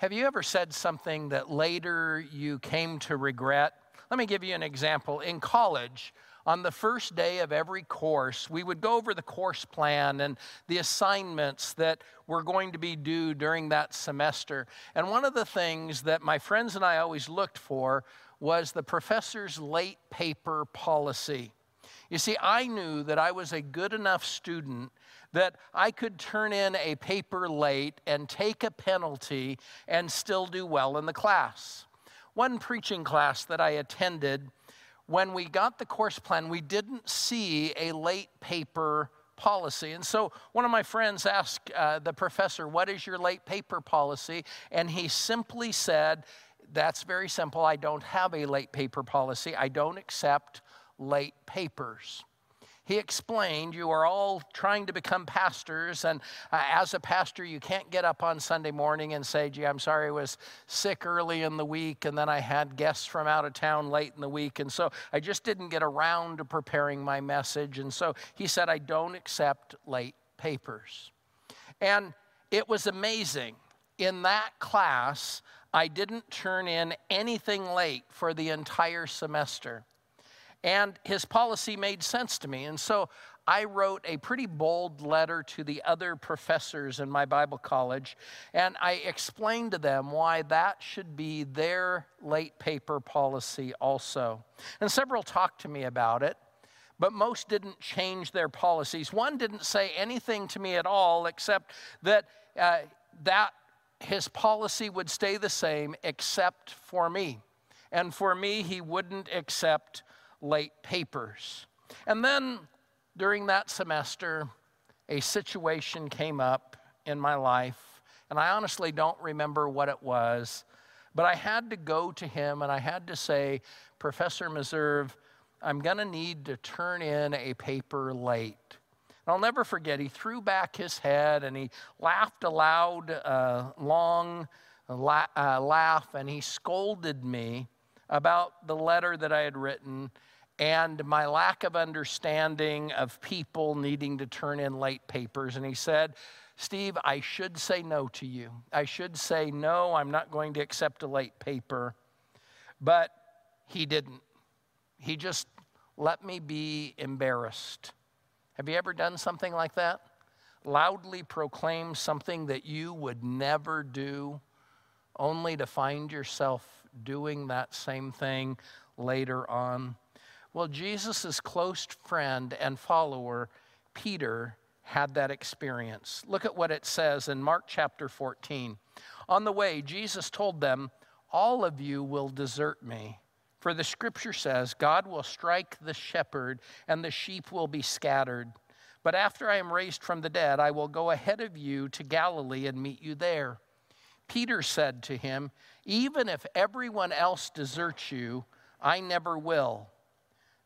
Have you ever said something that later you came to regret? Let me give you an example. In college, on the first day of every course, we would go over the course plan and the assignments that were going to be due during that semester. And one of the things that my friends and I always looked for was the professor's late paper policy. You see, I knew that I was a good enough student that I could turn in a paper late and take a penalty and still do well in the class. One preaching class that I attended, when we got the course plan, we didn't see a late paper policy. And so one of my friends asked uh, the professor, What is your late paper policy? And he simply said, That's very simple. I don't have a late paper policy. I don't accept late papers he explained you are all trying to become pastors, and uh, as a pastor, you can't get up on Sunday morning and say, gee, I'm sorry I was sick early in the week, and then I had guests from out of town late in the week, and so I just didn't get around to preparing my message. And so he said, I don't accept late papers. And it was amazing. In that class, I didn't turn in anything late for the entire semester. And his policy made sense to me. And so I wrote a pretty bold letter to the other professors in my Bible college, and I explained to them why that should be their late paper policy also. And several talked to me about it, but most didn't change their policies. One didn't say anything to me at all except that uh, that his policy would stay the same except for me. And for me, he wouldn't accept late papers. And then during that semester, a situation came up in my life, and I honestly don't remember what it was, but I had to go to him and I had to say, Professor Meserve, I'm going to need to turn in a paper late. And I'll never forget, he threw back his head and he laughed a loud, uh, long la- uh, laugh, and he scolded me about the letter that I had written and my lack of understanding of people needing to turn in late papers. And he said, Steve, I should say no to you. I should say, no, I'm not going to accept a late paper. But he didn't. He just let me be embarrassed. Have you ever done something like that? Loudly proclaim something that you would never do, only to find yourself doing that same thing later on? Well, Jesus' close friend and follower, Peter, had that experience. Look at what it says in Mark chapter 14. On the way, Jesus told them, All of you will desert me. For the scripture says, God will strike the shepherd, and the sheep will be scattered. But after I am raised from the dead, I will go ahead of you to Galilee and meet you there. Peter said to him, Even if everyone else deserts you, I never will.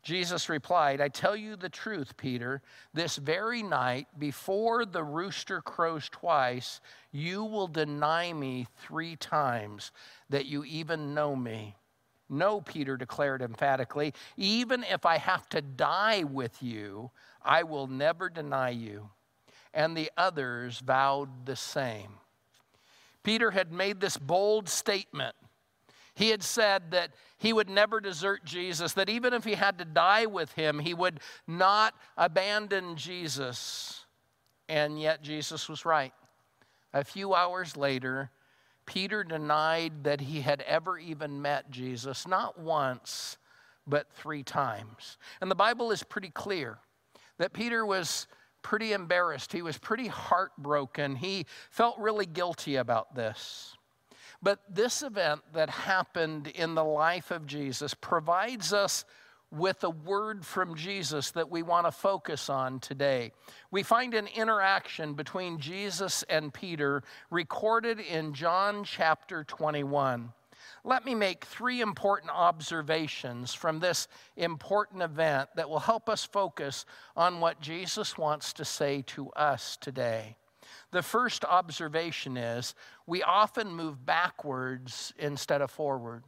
Jesus replied, I tell you the truth, Peter. This very night, before the rooster crows twice, you will deny me three times that you even know me. No, Peter declared emphatically, even if I have to die with you, I will never deny you. And the others vowed the same. Peter had made this bold statement he had said that he would never desert Jesus, that even if he had to die with him, he would not abandon Jesus. And yet Jesus was right. A few hours later, Peter denied that he had ever even met Jesus, not once, but three times. And the Bible is pretty clear that Peter was pretty embarrassed. He was pretty heartbroken. He felt really guilty about this. But this event that happened in the life of Jesus provides us with a word from Jesus that we want to focus on today. We find an interaction between Jesus and Peter recorded in John chapter 21. Let me make three important observations from this important event that will help us focus on what Jesus wants to say to us today. The first observation is we often move backwards instead of forward.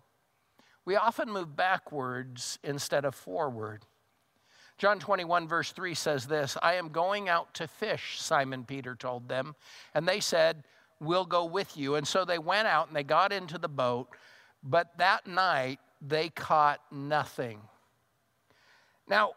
We often move backwards instead of forward. John 21, verse 3 says this I am going out to fish, Simon Peter told them. And they said, we'll go with you. And so they went out and they got into the boat, but that night they caught nothing. Now,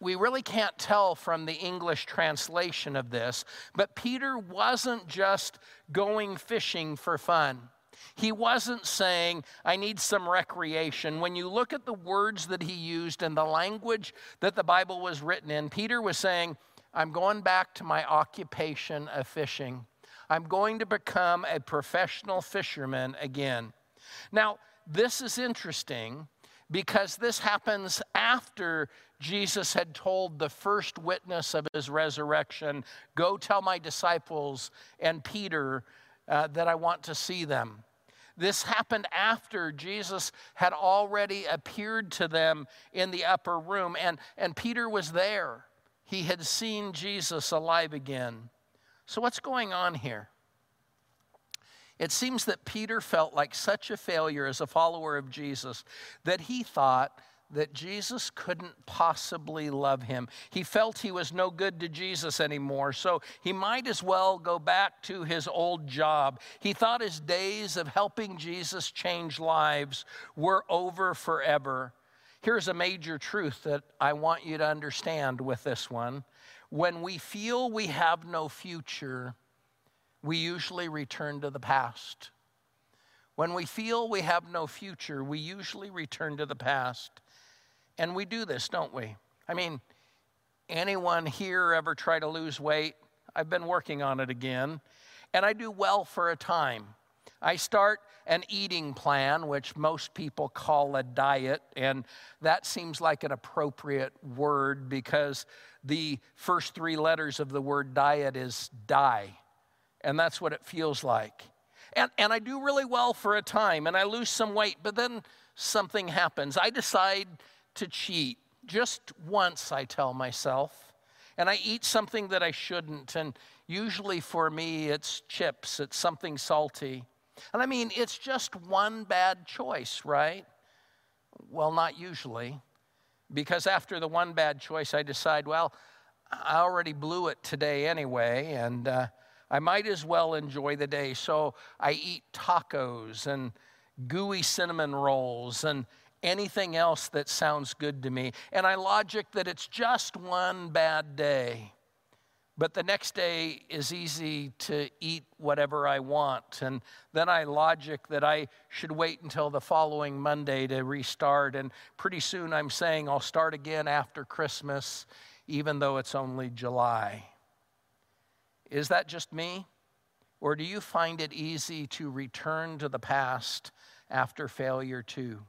we really can't tell from the English translation of this, but Peter wasn't just going fishing for fun. He wasn't saying, I need some recreation. When you look at the words that he used and the language that the Bible was written in, Peter was saying, I'm going back to my occupation of fishing. I'm going to become a professional fisherman again. Now, this is interesting because this happens after Jesus had told the first witness of his resurrection, Go tell my disciples and Peter uh, that I want to see them. This happened after Jesus had already appeared to them in the upper room, and, and Peter was there. He had seen Jesus alive again. So, what's going on here? It seems that Peter felt like such a failure as a follower of Jesus that he thought that Jesus couldn't possibly love him. He felt he was no good to Jesus anymore, so he might as well go back to his old job. He thought his days of helping Jesus change lives were over forever. Here's a major truth that I want you to understand with this one. When we feel we have no future, we usually return to the past. When we feel we have no future, we usually return to the past. And we do this, don't we? I mean, anyone here ever try to lose weight? I've been working on it again, and I do well for a time. I start an eating plan, which most people call a diet, and that seems like an appropriate word because the first three letters of the word diet is die. And that's what it feels like. And, and I do really well for a time and I lose some weight, but then something happens. I decide to cheat just once, I tell myself. And I eat something that I shouldn't. And usually for me, it's chips, it's something salty. And I mean, it's just one bad choice, right? Well, not usually. Because after the one bad choice, I decide, well, I already blew it today anyway. And, uh, I might as well enjoy the day. So I eat tacos and gooey cinnamon rolls and anything else that sounds good to me. And I logic that it's just one bad day. But the next day is easy to eat whatever I want. And then I logic that I should wait until the following Monday to restart. And pretty soon I'm saying I'll start again after Christmas, even though it's only July. Is that just me? Or do you find it easy to return to the past after failure too?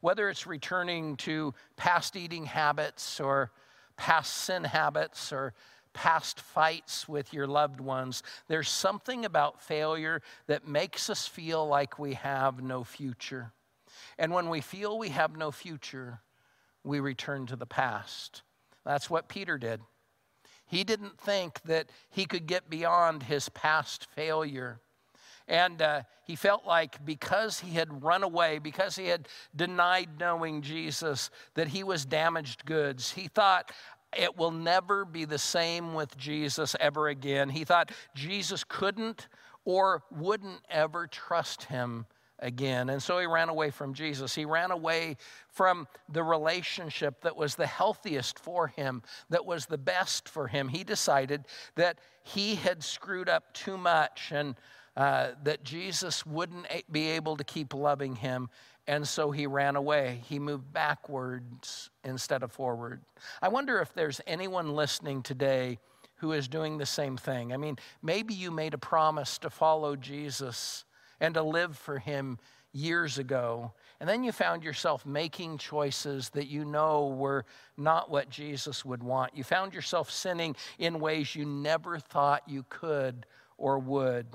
Whether it's returning to past eating habits or past sin habits or past fights with your loved ones, there's something about failure that makes us feel like we have no future. And when we feel we have no future, we return to the past. That's what Peter did. He didn't think that he could get beyond his past failure. And uh, he felt like because he had run away, because he had denied knowing Jesus, that he was damaged goods. He thought, it will never be the same with Jesus ever again. He thought Jesus couldn't or wouldn't ever trust him again. And so he ran away from Jesus. He ran away from the relationship that was the healthiest for him, that was the best for him. He decided that he had screwed up too much and uh, that Jesus wouldn't be able to keep loving him. And so he ran away. He moved backwards instead of forward. I wonder if there's anyone listening today who is doing the same thing. I mean, maybe you made a promise to follow Jesus and to live for Him years ago. And then you found yourself making choices that you know were not what Jesus would want. You found yourself sinning in ways you never thought you could or would.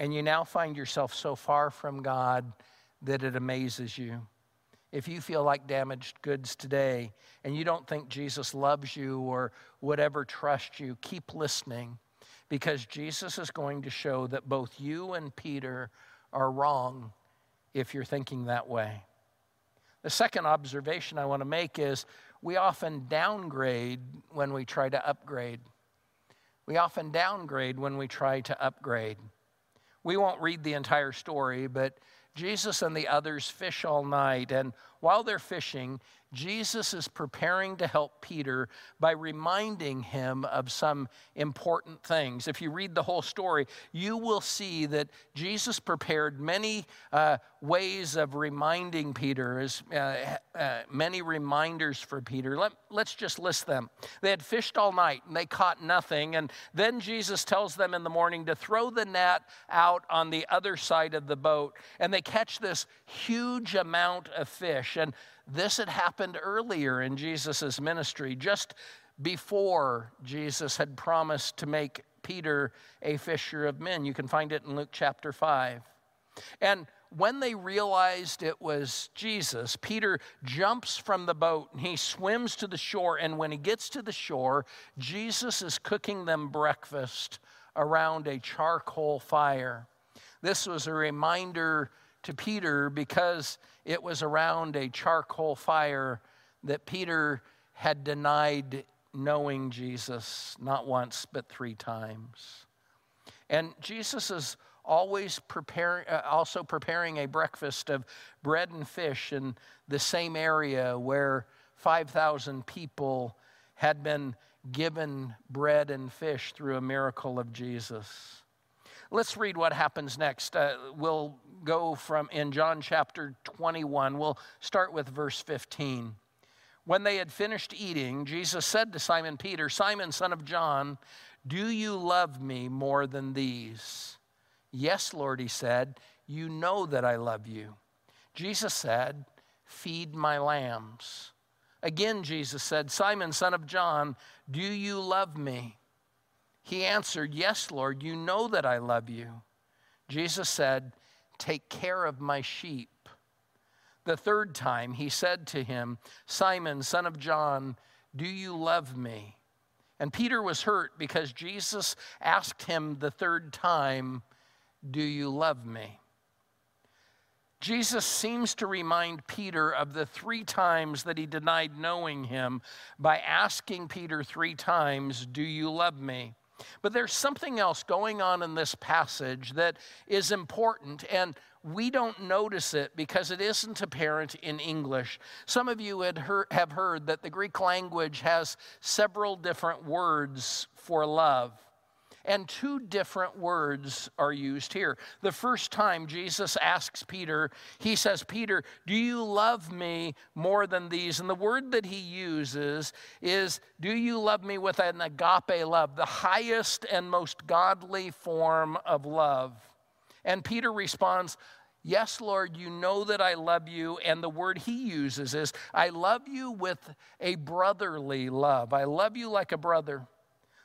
And you now find yourself so far from God that it amazes you. If you feel like damaged goods today and you don't think Jesus loves you or would ever trust you, keep listening because Jesus is going to show that both you and Peter are wrong if you're thinking that way. The second observation I want to make is we often downgrade when we try to upgrade. We often downgrade when we try to upgrade. we won't read the entire story, but Jesus and the others fish all night. And while they're fishing, Jesus is preparing to help Peter by reminding him of some important things. If you read the whole story, you will see that Jesus prepared many uh, ways of reminding Peter, as, uh, uh, many reminders for Peter. Let, let's just list them. They had fished all night and they caught nothing. And then Jesus tells them in the morning to throw the net out on the other side of the boat. And they catch this huge amount of fish. And this had happened earlier in Jesus' ministry, just before Jesus had promised to make Peter a fisher of men. You can find it in Luke chapter 5. And when they realized it was Jesus, Peter jumps from the boat and he swims to the shore. And when he gets to the shore, Jesus is cooking them breakfast around a charcoal fire. This was a reminder to Peter because it was around a charcoal fire that Peter had denied knowing Jesus not once but three times. And Jesus is always preparing, uh, also preparing a breakfast of bread and fish in the same area where 5,000 people had been given bread and fish through a miracle of Jesus. Let's read what happens next. Uh, we'll go from in John chapter 21. We'll start with verse 15. When they had finished eating, Jesus said to Simon Peter, Simon, son of John, do you love me more than these? Yes, Lord, he said, you know that I love you. Jesus said, Feed my lambs. Again, Jesus said, Simon, son of John, do you love me? He answered, Yes, Lord, you know that I love you. Jesus said, Take care of my sheep. The third time he said to him, Simon, son of John, do you love me? And Peter was hurt because Jesus asked him the third time, Do you love me? Jesus seems to remind Peter of the three times that he denied knowing him by asking Peter three times, Do you love me? But there's something else going on in this passage that is important, and we don't notice it because it isn't apparent in English. Some of you heard, have heard that the Greek language has several different words for love. And two different words are used here. The first time Jesus asks Peter, he says, Peter, do you love me more than these? And the word that he uses is, Do you love me with an agape love, the highest and most godly form of love? And Peter responds, Yes, Lord, you know that I love you. And the word he uses is, I love you with a brotherly love. I love you like a brother.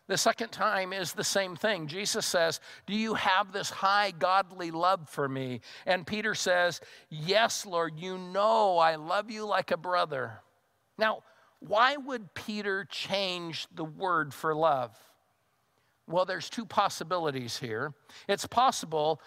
The second time is the same thing. Jesus says, Do you have this high godly love for me? And Peter says, Yes, Lord, you know I love you like a brother. Now, why would Peter change the word for love? Well, there's two possibilities here. It's possible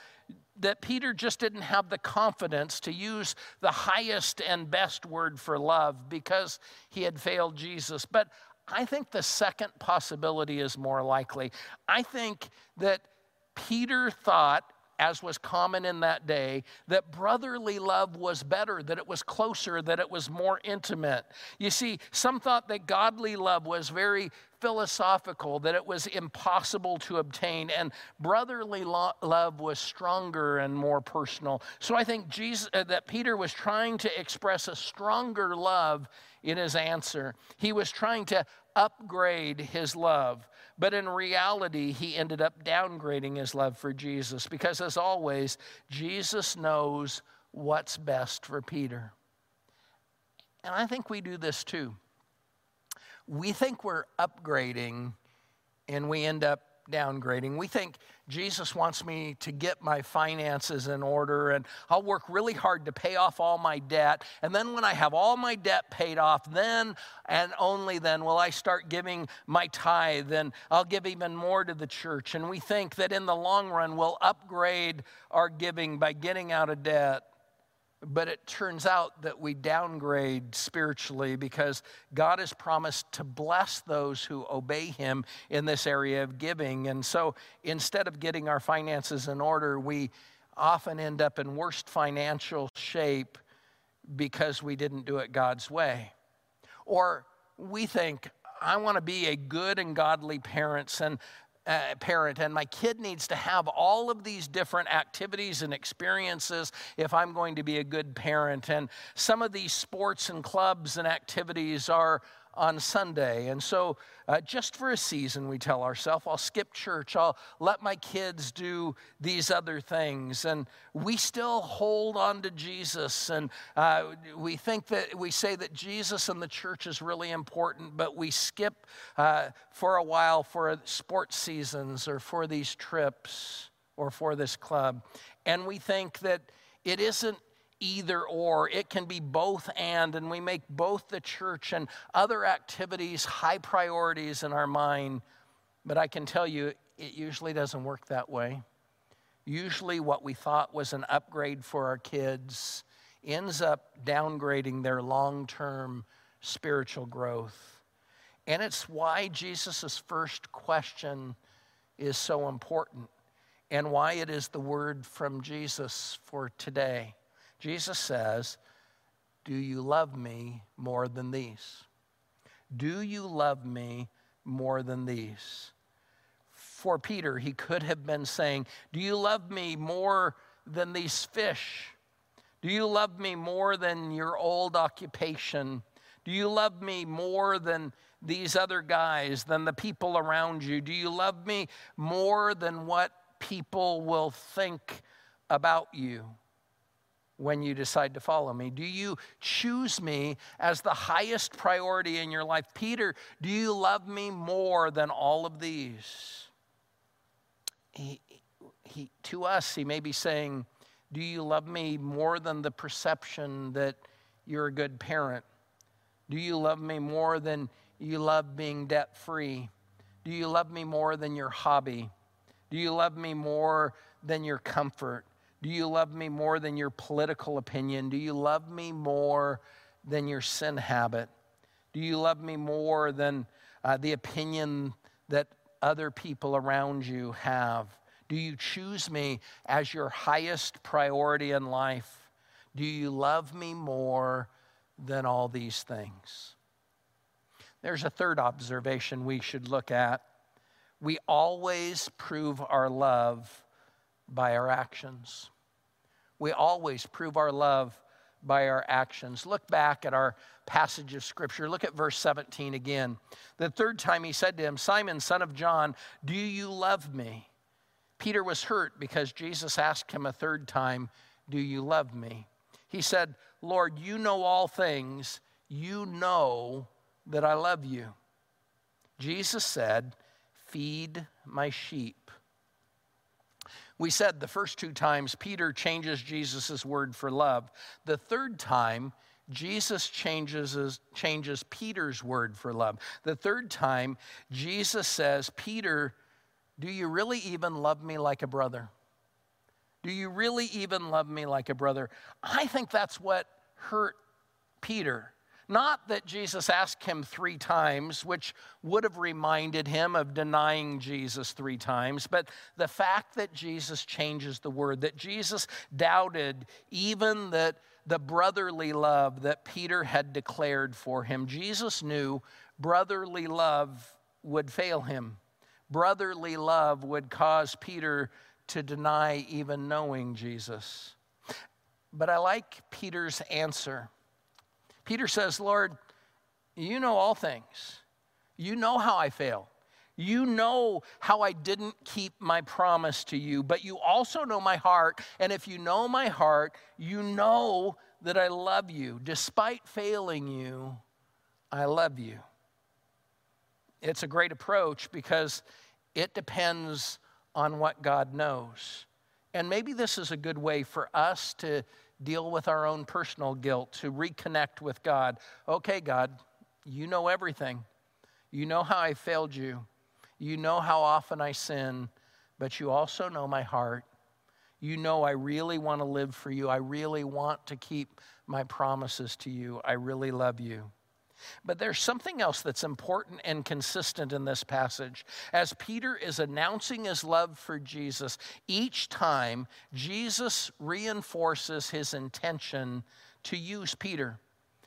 that Peter just didn't have the confidence to use the highest and best word for love because he had failed Jesus. But I think the second possibility is more likely. I think that Peter thought, as was common in that day, that brotherly love was better, that it was closer, that it was more intimate. You see, some thought that godly love was very philosophical, that it was impossible to obtain, and brotherly lo- love was stronger and more personal. So I think Jesus, uh, that Peter was trying to express a stronger love in his answer. He was trying to upgrade his love, but in reality, he ended up downgrading his love for Jesus because, as always, Jesus knows what's best for Peter. And I think we do this too. We think we're upgrading and we end up downgrading. We think Jesus wants me to get my finances in order and I'll work really hard to pay off all my debt. And then when I have all my debt paid off, then and only then will I start giving my tithe and I'll give even more to the church. And we think that in the long run we'll upgrade our giving by getting out of debt. But it turns out that we downgrade spiritually because God has promised to bless those who obey Him in this area of giving. And so instead of getting our finances in order, we often end up in worst financial shape because we didn't do it God's way. Or we think, I want to be a good and godly parent, and uh, parent and my kid needs to have all of these different activities and experiences if I'm going to be a good parent. And some of these sports and clubs and activities are on Sunday. And so, uh, just for a season, we tell ourselves, I'll skip church, I'll let my kids do these other things. And we still hold on to Jesus. And uh, we think that we say that Jesus and the church is really important, but we skip uh, for a while for sports seasons or for these trips or for this club. And we think that it isn't either or. It can be both and, and we make both the church and other activities high priorities in our mind. But I can tell you, it usually doesn't work that way. Usually, what we thought was an upgrade for our kids ends up downgrading their long term spiritual growth. And it's why Jesus' first question is so important and why it is the word from Jesus for today. Jesus says, Do you love me more than these? Do you love me more than these? For Peter, he could have been saying, Do you love me more than these fish? Do you love me more than your old occupation? Do you love me more than these other guys, than the people around you? Do you love me more than what people will think about you? When you decide to follow me? Do you choose me as the highest priority in your life? Peter, do you love me more than all of these? He, he, to us, he may be saying, Do you love me more than the perception that you're a good parent? Do you love me more than you love being debt free? Do you love me more than your hobby? Do you love me more than your comfort? Do you love me more than your political opinion? Do you love me more than your sin habit? Do you love me more than uh, the opinion that other people around you have? Do you choose me as your highest priority in life? Do you love me more than all these things? There's a third observation we should look at. We always prove our love by our actions. We always prove our love by our actions. Look back at our passage of Scripture. Look at verse 17 again. The third time he said to him, Simon, son of John, do you love me? Peter was hurt because Jesus asked him a third time, Do you love me? He said, Lord, you know all things. You know that I love you. Jesus said, Feed my sheep. We said the first two times Peter changes Jesus' word for love. The third time, Jesus changes, changes Peter's word for love. The third time, Jesus says, Peter, do you really even love me like a brother? Do you really even love me like a brother? I think that's what hurt Peter. Not that Jesus asked him three times, which would have reminded him of denying Jesus three times, but the fact that Jesus changes the word, that Jesus doubted even that the brotherly love that Peter had declared for him. Jesus knew brotherly love would fail him. Brotherly love would cause Peter to deny even knowing Jesus. But I like Peter's answer. Peter says, Lord, you know all things. You know how I fail. You know how I didn't keep my promise to you, but you also know my heart. And if you know my heart, you know that I love you. Despite failing you, I love you. It's a great approach because it depends on what God knows. And maybe this is a good way for us to deal with our own personal guilt, to reconnect with God. Okay, God, you know everything. You know how I failed you. You know how often I sin, but you also know my heart. You know, I really want to live for you. I really want to keep my promises to you. I really love you. But there's something else that's important and consistent in this passage. As Peter is announcing his love for Jesus, each time Jesus reinforces his intention to use Peter.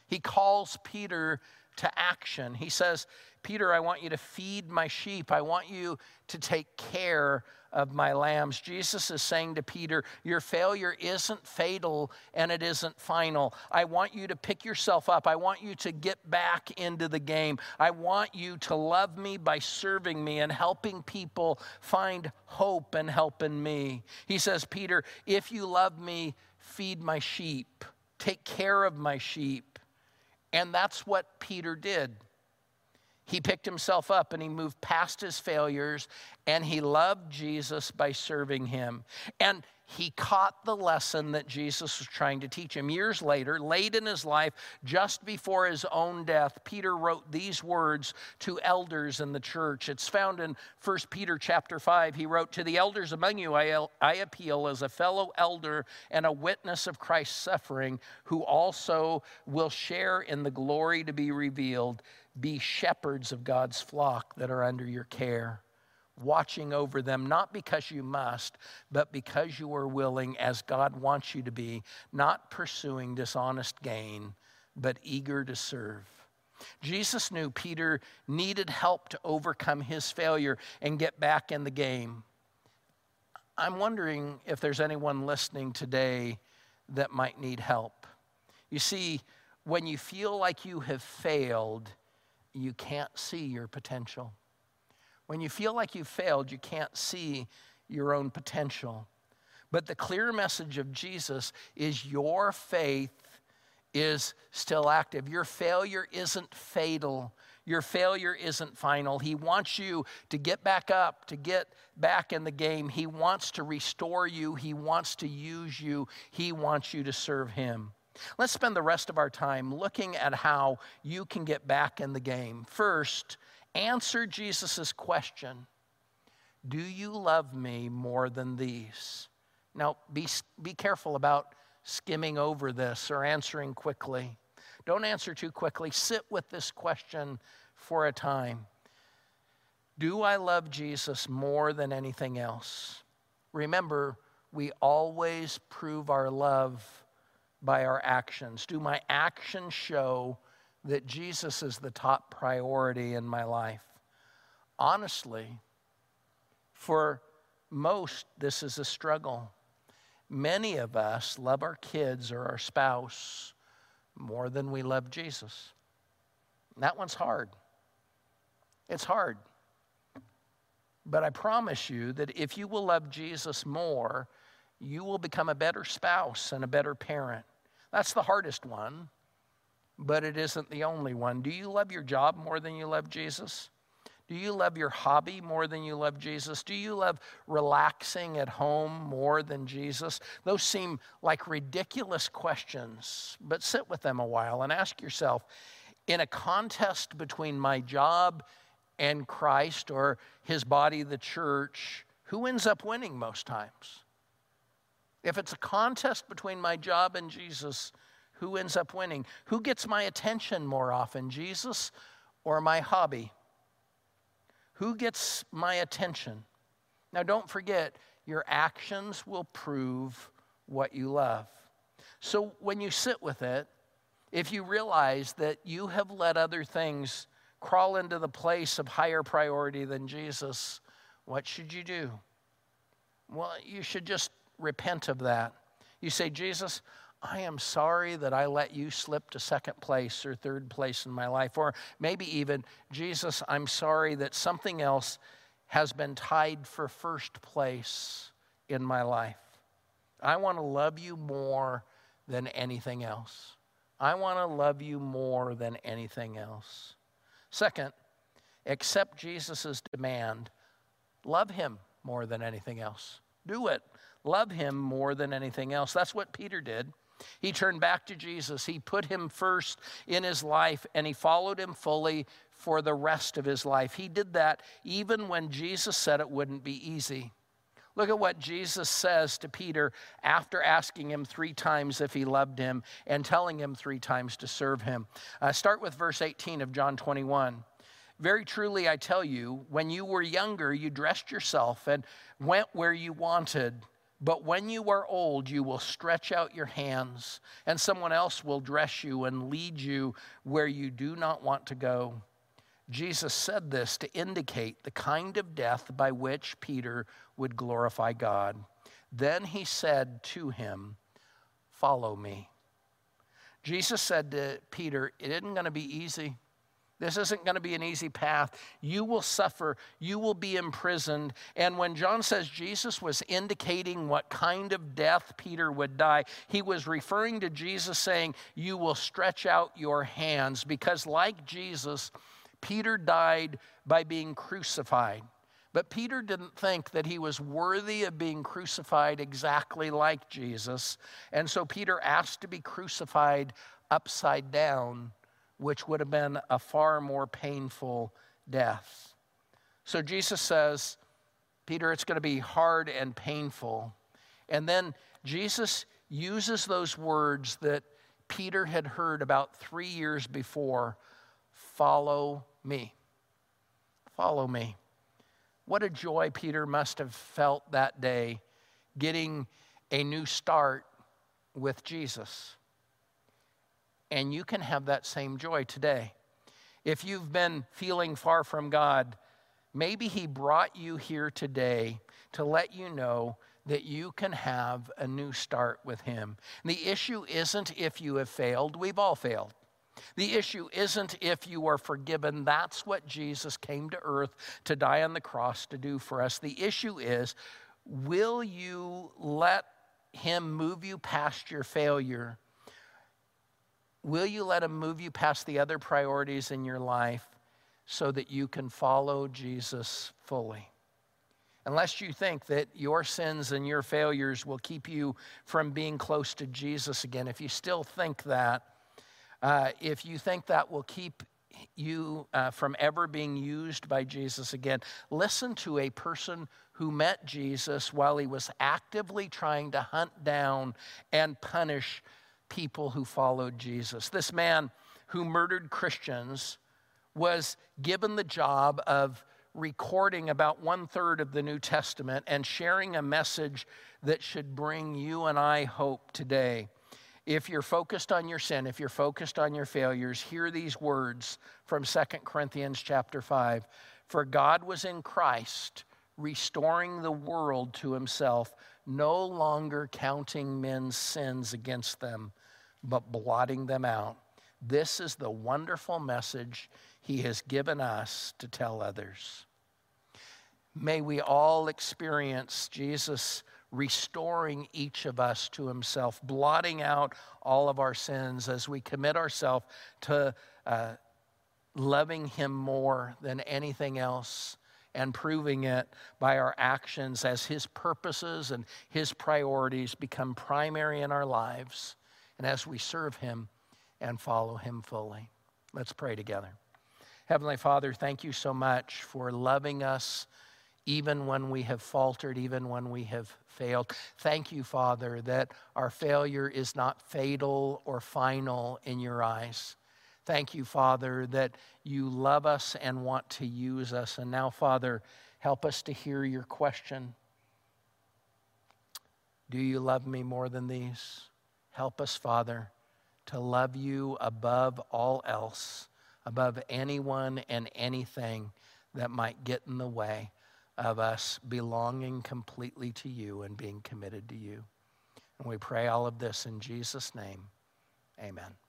He calls Peter to action. He says, Peter, I want you to feed my sheep. I want you to take care of my lambs. Jesus is saying to Peter, Your failure isn't fatal and it isn't final. I want you to pick yourself up. I want you to get back into the game. I want you to love me by serving me and helping people find hope and help in me. He says, Peter, if you love me, feed my sheep, take care of my sheep. And that's what Peter did. He picked himself up and he moved past his failures and he loved Jesus by serving him. And he caught the lesson that Jesus was trying to teach him. Years later, late in his life, just before his own death, Peter wrote these words to elders in the church. It's found in 1 Peter chapter 5. He wrote, To the elders among you, I, I appeal as a fellow elder and a witness of Christ's suffering, who also will share in the glory to be revealed. Be shepherds of God's flock that are under your care watching over them, not because you must, but because you are willing, as God wants you to be, not pursuing dishonest gain, but eager to serve. Jesus knew Peter needed help to overcome his failure and get back in the game. I'm wondering if there's anyone listening today that might need help. You see, when you feel like you have failed, you can't see your potential. When you feel like you've failed, you can't see your own potential. But the clear message of Jesus is your faith is still active. Your failure isn't fatal. Your failure isn't final. He wants you to get back up, to get back in the game. He wants to restore you. He wants to use you. He wants you to serve Him. Let's spend the rest of our time looking at how you can get back in the game. First, answer Jesus' question Do you love me more than these? Now, be, be careful about skimming over this or answering quickly. Don't answer too quickly. Sit with this question for a time. Do I love Jesus more than anything else? Remember, we always prove our love by our actions. Do my actions show that Jesus is the top priority in my life. Honestly, for most, this is a struggle. Many of us love our kids or our spouse more than we love Jesus. That one's hard. It's hard. But I promise you that if you will love Jesus more, you will become a better spouse and a better parent. That's the hardest one but it isn't the only one. Do you love your job more than you love Jesus? Do you love your hobby more than you love Jesus? Do you love relaxing at home more than Jesus? Those seem like ridiculous questions, but sit with them a while and ask yourself in a contest between my job and Christ or his body, the church, who ends up winning most times? If it's a contest between my job and Jesus, who ends up winning? Who gets my attention more often, Jesus or my hobby? Who gets my attention? Now, don't forget, your actions will prove what you love. So, when you sit with it, if you realize that you have let other things crawl into the place of higher priority than Jesus, what should you do? Well, you should just repent of that. You say, Jesus, I am sorry that I let you slip to second place or third place in my life. Or maybe even, Jesus, I'm sorry that something else has been tied for first place in my life. I want to love you more than anything else. I want to love you more than anything else. Second, accept Jesus' demand. Love him more than anything else. Do it. Love him more than anything else. That's what Peter did. He turned back to Jesus. He put him first in his life and he followed him fully for the rest of his life. He did that even when Jesus said it wouldn't be easy. Look at what Jesus says to Peter after asking him three times if he loved him and telling him three times to serve him. Uh, start with verse 18 of John 21. Very truly, I tell you, when you were younger, you dressed yourself and went where you wanted. But when you are old, you will stretch out your hands, and someone else will dress you and lead you where you do not want to go. Jesus said this to indicate the kind of death by which Peter would glorify God. Then he said to him, Follow me. Jesus said to Peter, It isn't going to be easy. This isn't going to be an easy path. You will suffer. You will be imprisoned. And when John says Jesus was indicating what kind of death Peter would die, he was referring to Jesus saying, You will stretch out your hands. Because, like Jesus, Peter died by being crucified. But Peter didn't think that he was worthy of being crucified exactly like Jesus. And so Peter asked to be crucified upside down, which would have been a far more painful death. So Jesus says, Peter, it's going to be hard and painful. And then Jesus uses those words that Peter had heard about three years before follow me. Follow me. What a joy Peter must have felt that day getting a new start with Jesus. And you can have that same joy today. If you've been feeling far from God, maybe He brought you here today to let you know that you can have a new start with Him. And the issue isn't if you have failed, we've all failed. The issue isn't if you are forgiven. That's what Jesus came to earth to die on the cross to do for us. The issue is will you let Him move you past your failure? Will you let Him move you past the other priorities in your life so that you can follow Jesus fully? Unless you think that your sins and your failures will keep you from being close to Jesus again, if you still think that, uh, if you think that will keep you uh, from ever being used by Jesus again, listen to a person who met Jesus while he was actively trying to hunt down and punish people who followed Jesus. This man who murdered Christians was given the job of recording about one third of the New Testament and sharing a message that should bring you and I hope today. If you're focused on your sin, if you're focused on your failures, hear these words from 2 Corinthians chapter 5. For God was in Christ, restoring the world to himself, no longer counting men's sins against them, but blotting them out. This is the wonderful message he has given us to tell others. May we all experience Jesus' restoring each of us to himself, blotting out all of our sins as we commit ourselves to uh, loving him more than anything else and proving it by our actions as his purposes and his priorities become primary in our lives and as we serve him and follow him fully. Let's pray together. Heavenly Father, thank you so much for loving us even when we have faltered, even when we have failed. Thank you, Father, that our failure is not fatal or final in your eyes. Thank you, Father, that you love us and want to use us. And now, Father, help us to hear your question Do you love me more than these? Help us, Father, to love you above all else, above anyone and anything that might get in the way of us belonging completely to you and being committed to you. And we pray all of this in Jesus' name. Amen.